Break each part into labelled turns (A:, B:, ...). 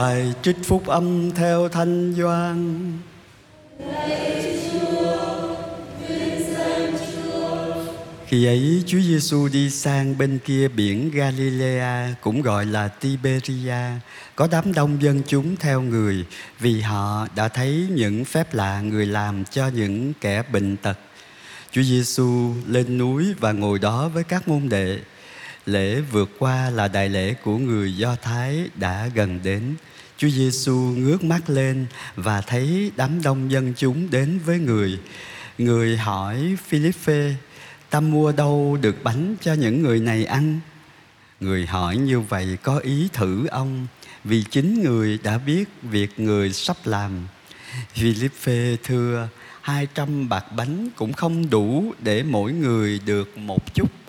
A: Bài trích phúc âm theo Thanh Doan. Khi ấy Chúa Giêsu đi sang bên kia biển Galilea cũng gọi là Tiberia, có đám đông dân chúng theo người vì họ đã thấy những phép lạ người làm cho những kẻ bệnh tật. Chúa Giêsu lên núi và ngồi đó với các môn đệ. Lễ vượt qua là đại lễ của người Do Thái đã gần đến. Chúa Giêsu ngước mắt lên và thấy đám đông dân chúng đến với người. Người hỏi Philippe, ta mua đâu được bánh cho những người này ăn? Người hỏi như vậy có ý thử ông, vì chính người đã biết việc người sắp làm. Philippe thưa, hai trăm bạc bánh cũng không đủ để mỗi người được một chút.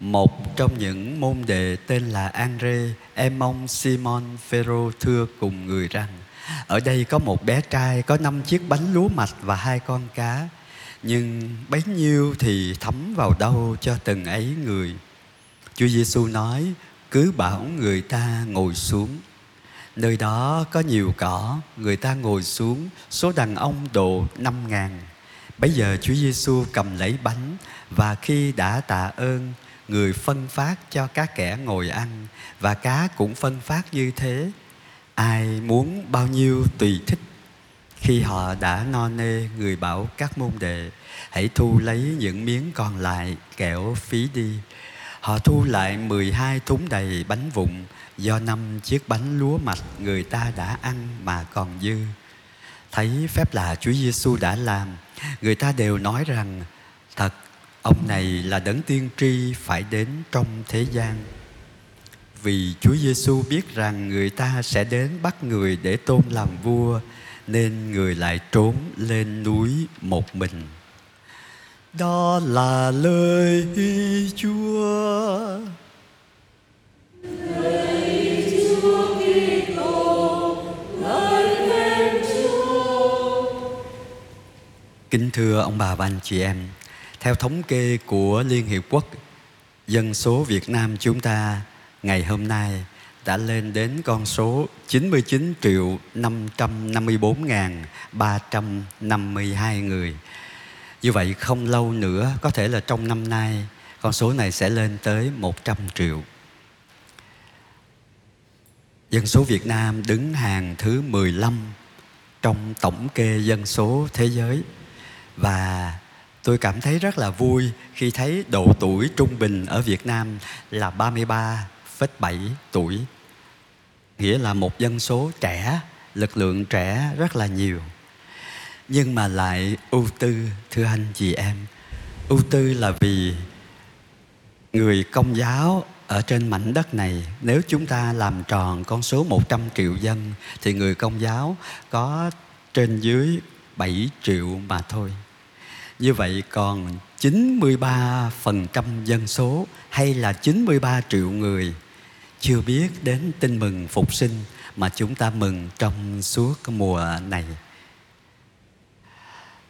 A: Một trong những môn đệ tên là Andre, em ông Simon Phêrô thưa cùng người rằng: Ở đây có một bé trai có năm chiếc bánh lúa mạch và hai con cá, nhưng bấy nhiêu thì thấm vào đâu cho từng ấy người. Chúa Giêsu nói: Cứ bảo người ta ngồi xuống. Nơi đó có nhiều cỏ, người ta ngồi xuống, số đàn ông độ năm ngàn. Bây giờ Chúa Giêsu cầm lấy bánh và khi đã tạ ơn, người phân phát cho các kẻ ngồi ăn và cá cũng phân phát như thế. Ai muốn bao nhiêu tùy thích. Khi họ đã no nê, người bảo các môn đệ hãy thu lấy những miếng còn lại kẻo phí đi. Họ thu lại 12 thúng đầy bánh vụn do năm chiếc bánh lúa mạch người ta đã ăn mà còn dư. Thấy phép lạ Chúa Giêsu đã làm, người ta đều nói rằng thật ông này là đấng tiên tri phải đến trong thế gian. Vì Chúa Giêsu biết rằng người ta sẽ đến bắt người để tôn làm vua, nên người lại trốn lên núi một mình. Đó là lời Chúa. Kính thưa ông bà và anh chị em, theo thống kê của Liên Hiệp Quốc, dân số Việt Nam chúng ta ngày hôm nay đã lên đến con số 99 triệu 554 ngàn 352 người. Như vậy không lâu nữa, có thể là trong năm nay, con số này sẽ lên tới 100 triệu. Dân số Việt Nam đứng hàng thứ 15 trong tổng kê dân số thế giới và tôi cảm thấy rất là vui khi thấy độ tuổi trung bình ở Việt Nam là 33,7 tuổi. Nghĩa là một dân số trẻ, lực lượng trẻ rất là nhiều. Nhưng mà lại ưu tư, thưa anh chị em. Ưu tư là vì người công giáo ở trên mảnh đất này nếu chúng ta làm tròn con số 100 triệu dân thì người công giáo có trên dưới 7 triệu mà thôi. Như vậy còn 93% dân số hay là 93 triệu người chưa biết đến tin mừng phục sinh mà chúng ta mừng trong suốt mùa này.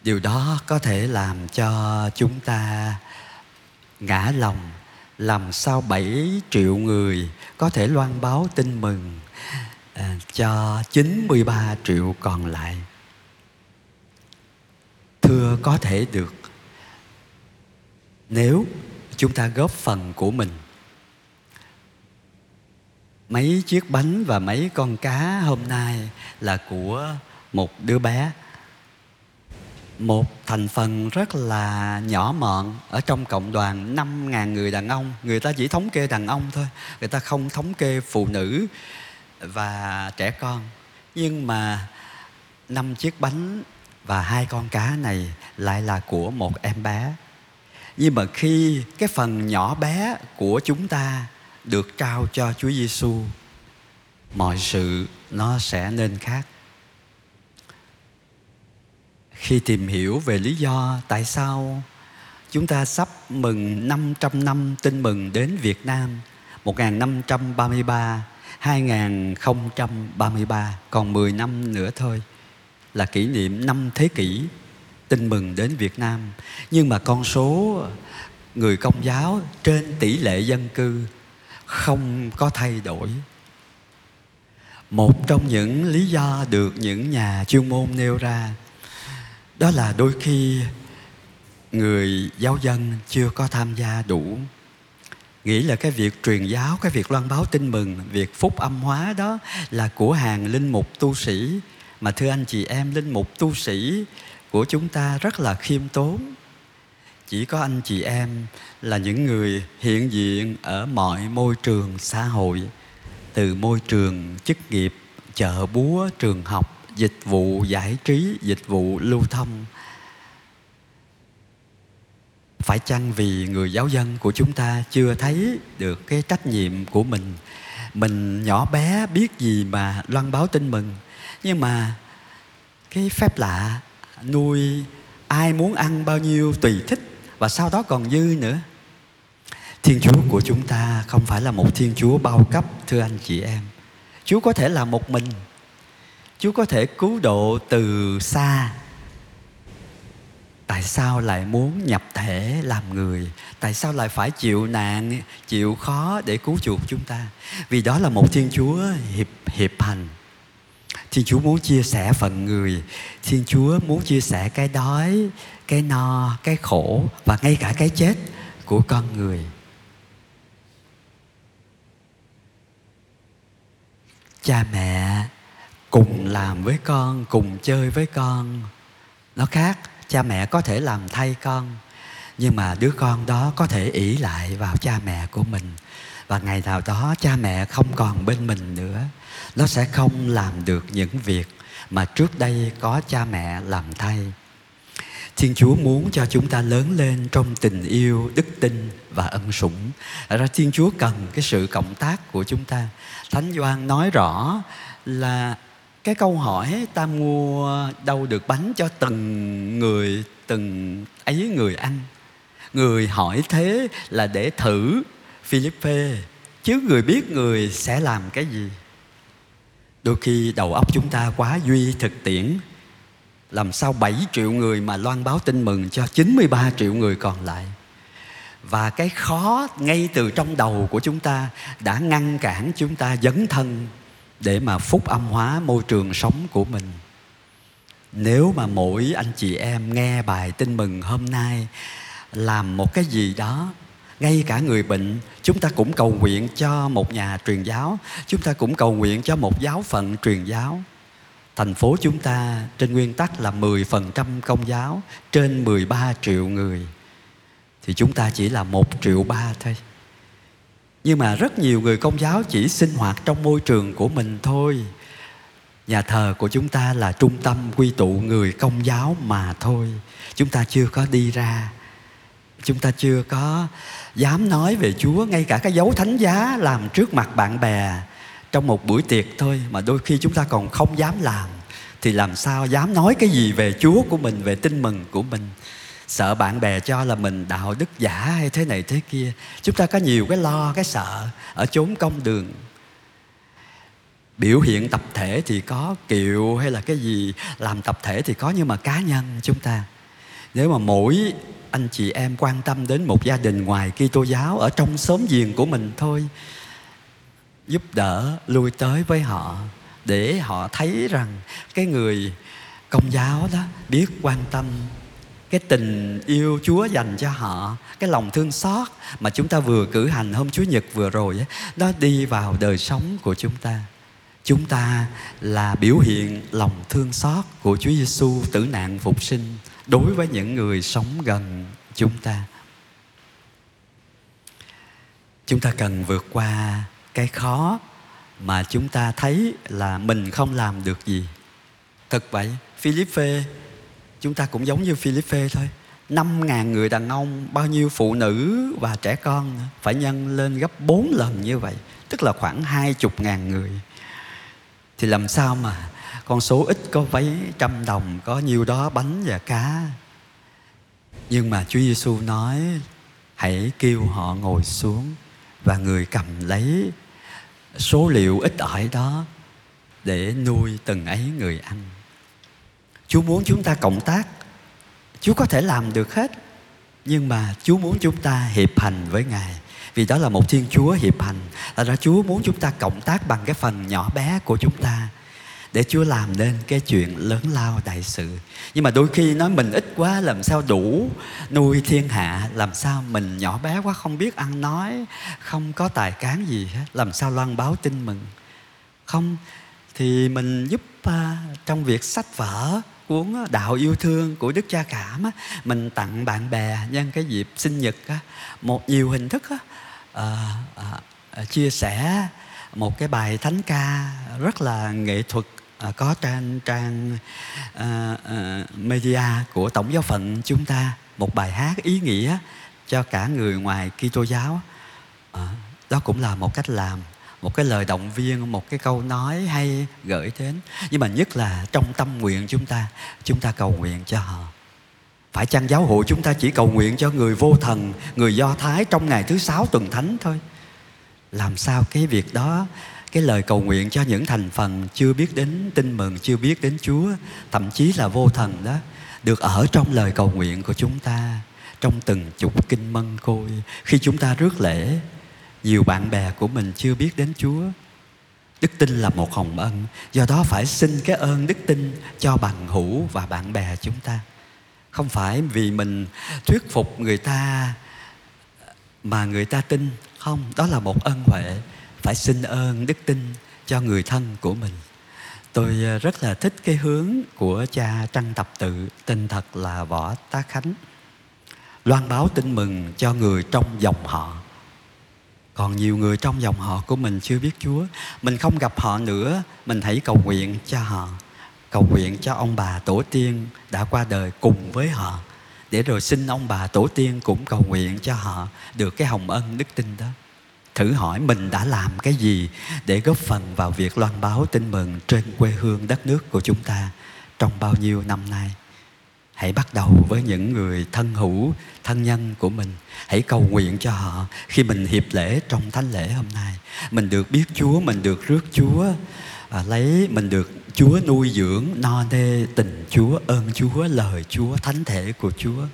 A: Điều đó có thể làm cho chúng ta ngã lòng, làm sao 7 triệu người có thể loan báo tin mừng à, cho 93 triệu còn lại chưa có thể được. Nếu chúng ta góp phần của mình, mấy chiếc bánh và mấy con cá hôm nay là của một đứa bé, một thành phần rất là nhỏ mọn ở trong cộng đoàn 5.000 người đàn ông. Người ta chỉ thống kê đàn ông thôi, người ta không thống kê phụ nữ và trẻ con. Nhưng mà năm chiếc bánh và hai con cá này lại là của một em bé. Nhưng mà khi cái phần nhỏ bé của chúng ta được trao cho Chúa Giêsu, mọi sự nó sẽ nên khác. Khi tìm hiểu về lý do tại sao chúng ta sắp mừng 500 năm tin mừng đến Việt Nam 1533 2033 còn 10 năm nữa thôi là kỷ niệm năm thế kỷ tin mừng đến Việt Nam. Nhưng mà con số người công giáo trên tỷ lệ dân cư không có thay đổi. Một trong những lý do được những nhà chuyên môn nêu ra, đó là đôi khi người giáo dân chưa có tham gia đủ. Nghĩ là cái việc truyền giáo, cái việc loan báo tin mừng, việc phúc âm hóa đó là của hàng linh mục tu sĩ mà thưa anh chị em, linh mục tu sĩ của chúng ta rất là khiêm tốn. Chỉ có anh chị em là những người hiện diện ở mọi môi trường xã hội, từ môi trường chức nghiệp, chợ búa, trường học, dịch vụ giải trí, dịch vụ lưu thông. Phải chăng vì người giáo dân của chúng ta chưa thấy được cái trách nhiệm của mình? Mình nhỏ bé biết gì mà loan báo tin mừng nhưng mà cái phép lạ, nuôi ai muốn ăn bao nhiêu tùy thích và sau đó còn dư nữa. Thiên chúa của chúng ta không phải là một thiên chúa bao cấp, thưa anh chị em. Chúa có thể là một mình. Chúa có thể cứu độ từ xa. Tại sao lại muốn nhập thể làm người? Tại sao lại phải chịu nạn, chịu khó để cứu chuộc chúng ta? Vì đó là một thiên chúa hiệp hiệp hành thiên chúa muốn chia sẻ phần người. Thiên chúa muốn chia sẻ cái đói, cái no, cái khổ và ngay cả cái chết của con người. Cha mẹ cùng làm với con, cùng chơi với con. Nó khác, cha mẹ có thể làm thay con, nhưng mà đứa con đó có thể ỷ lại vào cha mẹ của mình. Và ngày nào đó cha mẹ không còn bên mình nữa nó sẽ không làm được những việc mà trước đây có cha mẹ làm thay Thiên Chúa muốn cho chúng ta lớn lên trong tình yêu, đức tin và ân sủng. Ra Thiên Chúa cần cái sự cộng tác của chúng ta. Thánh Doan nói rõ là cái câu hỏi ta mua đâu được bánh cho từng người từng ấy người ăn người hỏi thế là để thử Philippe chứ người biết người sẽ làm cái gì đôi khi đầu óc chúng ta quá duy thực tiễn, làm sao 7 triệu người mà loan báo tin mừng cho 93 triệu người còn lại? Và cái khó ngay từ trong đầu của chúng ta đã ngăn cản chúng ta dấn thân để mà phúc âm hóa môi trường sống của mình. Nếu mà mỗi anh chị em nghe bài tin mừng hôm nay làm một cái gì đó ngay cả người bệnh, chúng ta cũng cầu nguyện cho một nhà truyền giáo. Chúng ta cũng cầu nguyện cho một giáo phận truyền giáo. Thành phố chúng ta trên nguyên tắc là 10% công giáo, trên 13 triệu người. Thì chúng ta chỉ là một triệu ba thôi. Nhưng mà rất nhiều người công giáo chỉ sinh hoạt trong môi trường của mình thôi. Nhà thờ của chúng ta là trung tâm quy tụ người công giáo mà thôi. Chúng ta chưa có đi ra chúng ta chưa có dám nói về chúa, ngay cả cái dấu thánh giá làm trước mặt bạn bè trong một buổi tiệc thôi, mà đôi khi chúng ta còn không dám làm. Thì làm sao dám nói cái gì về chúa của mình, về tin mừng của mình? Sợ bạn bè cho là mình đạo đức giả hay thế này thế kia. Chúng ta có nhiều cái lo, cái sợ ở chốn công đường. Biểu hiện tập thể thì có, kiệu hay là cái gì, làm tập thể thì có, nhưng mà cá nhân chúng ta nếu mà mỗi anh chị em quan tâm đến một gia đình ngoài Kitô giáo ở trong xóm giềng của mình thôi, giúp đỡ lui tới với họ để họ thấy rằng cái người công giáo đó biết quan tâm cái tình yêu Chúa dành cho họ, cái lòng thương xót mà chúng ta vừa cử hành hôm Chúa Nhật vừa rồi đó nó đi vào đời sống của chúng ta chúng ta là biểu hiện lòng thương xót của Chúa Giêsu tử nạn phục sinh đối với những người sống gần chúng ta. Chúng ta cần vượt qua cái khó mà chúng ta thấy là mình không làm được gì. Thật vậy, Philippe, chúng ta cũng giống như Philippe thôi. Năm ngàn người đàn ông, bao nhiêu phụ nữ và trẻ con phải nhân lên gấp bốn lần như vậy, tức là khoảng hai chục ngàn người thì làm sao mà con số ít có mấy trăm đồng, có nhiêu đó bánh và cá? Nhưng mà Chúa Giêsu nói, hãy kêu họ ngồi xuống và người cầm lấy số liệu ít ỏi đó để nuôi từng ấy người ăn. Chúa muốn chúng ta cộng tác. Chúa có thể làm được hết, Nhưng mà Chúa muốn chúng ta hiệp hành với Ngài vì đó là một thiên chúa hiệp hành là ra chúa muốn chúng ta cộng tác bằng cái phần nhỏ bé của chúng ta để Chúa làm nên cái chuyện lớn lao đại sự. Nhưng mà đôi khi nói mình ít quá làm sao đủ nuôi thiên hạ, làm sao mình nhỏ bé quá không biết ăn nói, không có tài cán gì hết, làm sao loan báo tin mừng. Không thì mình giúp uh, trong việc sách vở cuốn đạo yêu thương của đức cha cảm á, mình tặng bạn bè nhân cái dịp sinh nhật á, một nhiều hình thức á, à, à, chia sẻ một cái bài thánh ca rất là nghệ thuật à, có trang trang à, à, media của tổng giáo phận chúng ta. Một bài hát ý nghĩa cho cả người ngoài Kitô giáo à, đó cũng là một cách làm một cái lời động viên, một cái câu nói hay gửi đến. Nhưng mà nhất là trong tâm nguyện chúng ta chúng ta cầu nguyện cho họ. Phải chăng giáo hội chúng ta chỉ cầu nguyện cho người vô thần, người do thái trong ngày thứ sáu tuần thánh thôi? Làm sao cái việc đó, cái lời cầu nguyện cho những thành phần chưa biết đến tin mừng, chưa biết đến chúa, thậm chí là vô thần đó, được ở trong lời cầu nguyện của chúng ta, trong từng chục kinh mân côi khi chúng ta rước lễ nhiều bạn bè của mình chưa biết đến chúa. Đức tin là một hồng ân. Do đó phải xin cái ơn đức tin cho bằng hữu và bạn bè chúng ta. Không phải vì mình thuyết phục người ta mà người ta tin. Không, đó là một ân huệ. Phải xin ơn đức tin cho người thân của mình. Tôi ờ, rất là thích cái hướng của cha trăng tập tự, tên thật là võ tá khánh. Loan báo tin mừng cho người trong dòng họ còn nhiều người trong dòng họ của mình chưa biết chúa. Mình không gặp họ nữa. Mình hãy cầu nguyện cho họ. Cầu nguyện cho ông bà tổ tiên đã qua đời cùng với họ. Để rồi xin ông bà tổ tiên cũng cầu nguyện cho họ được cái hồng ân đức tin đó. Thử hỏi mình đã làm cái gì để góp phần vào việc loan báo tin mừng trên quê hương đất nước của chúng ta trong bao nhiêu năm nay? Hãy bắt đầu với những người thân hữu thân nhân của mình. Hãy cầu nguyện cho họ khi mình hiệp lễ trong thánh lễ hôm nay. Mình được biết chúa mình được rước chúa à, lấy mình được chúa nuôi dưỡng no nê tình chúa ơn chúa lời chúa thánh thể của chúa.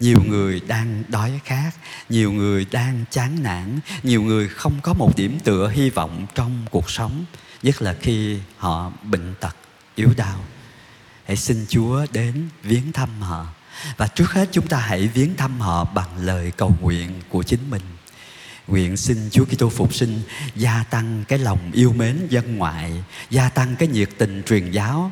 A: Nhiều người đang đói khát nhiều người đang chán nản nhiều người không có một điểm tựa hy vọng trong cuộc sống nhất là khi họ bệnh tật yếu đau hãy xin chúa đến viếng thăm họ và trước hết chúng ta hãy viếng thăm họ bằng lời cầu nguyện của chính mình nguyện xin Chúa Kitô phục sinh gia tăng cái lòng yêu mến dân ngoại, gia tăng cái nhiệt tình truyền giáo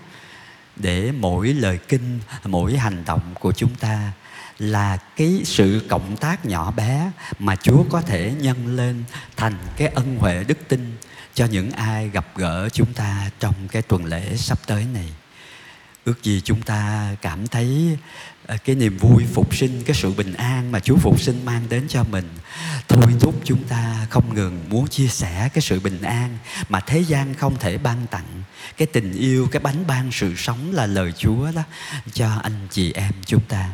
A: để mỗi lời kinh, mỗi hành động của chúng ta là cái sự cộng tác nhỏ bé mà Chúa có thể nhân lên thành cái ân huệ đức tin cho những ai gặp gỡ chúng ta trong cái tuần lễ sắp tới này. Ước gì chúng ta cảm thấy ờ, cái niềm vui phục sinh, cái sự bình an mà Chúa phục sinh mang đến cho mình. Thôi thúc chúng ta không ngừng muốn chia sẻ cái sự bình an mà thế gian không thể ban tặng. Cái tình yêu, cái bánh ban sự sống là lời Chúa đó cho anh chị em chúng ta.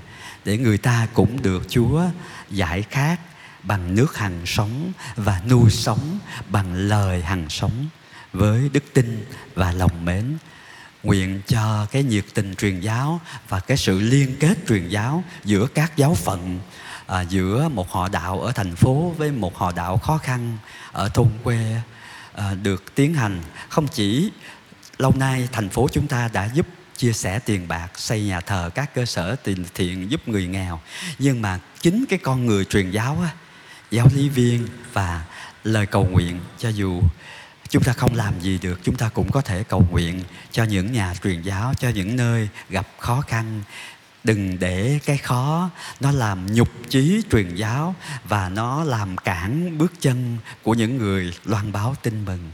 A: Để người ta cũng được Chúa giải khát bằng nước hằng sống và nuôi sống bằng lời hằng sống với đức tin và lòng mến nguyện cho cái nhiệt tình truyền giáo và cái sự liên kết truyền giáo giữa các giáo phận à, giữa một họ đạo ở thành phố với một họ đạo khó khăn ở thôn quê à, được tiến hành. Không chỉ lâu nay thành phố chúng ta đã giúp chia sẻ tiền bạc xây nhà thờ các cơ sở tiền thiện giúp người nghèo nhưng mà chính cái con người truyền giáo á, giáo lý viên và lời cầu nguyện cho dù chúng ta không làm gì được, chúng ta cũng có thể cầu nguyện cho những nhà truyền giáo, cho những nơi gặp khó khăn. Đừng để cái khó nó làm nhục chí truyền giáo và nó làm cản bước chân của những người loan báo tin mừng.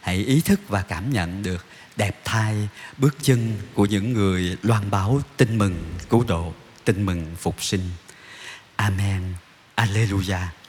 A: Hãy ý thức và cảm nhận được đẹp thay bước chân của những người loan báo tin mừng, cứu độ, tin mừng phục sinh. Amen. Alleluia.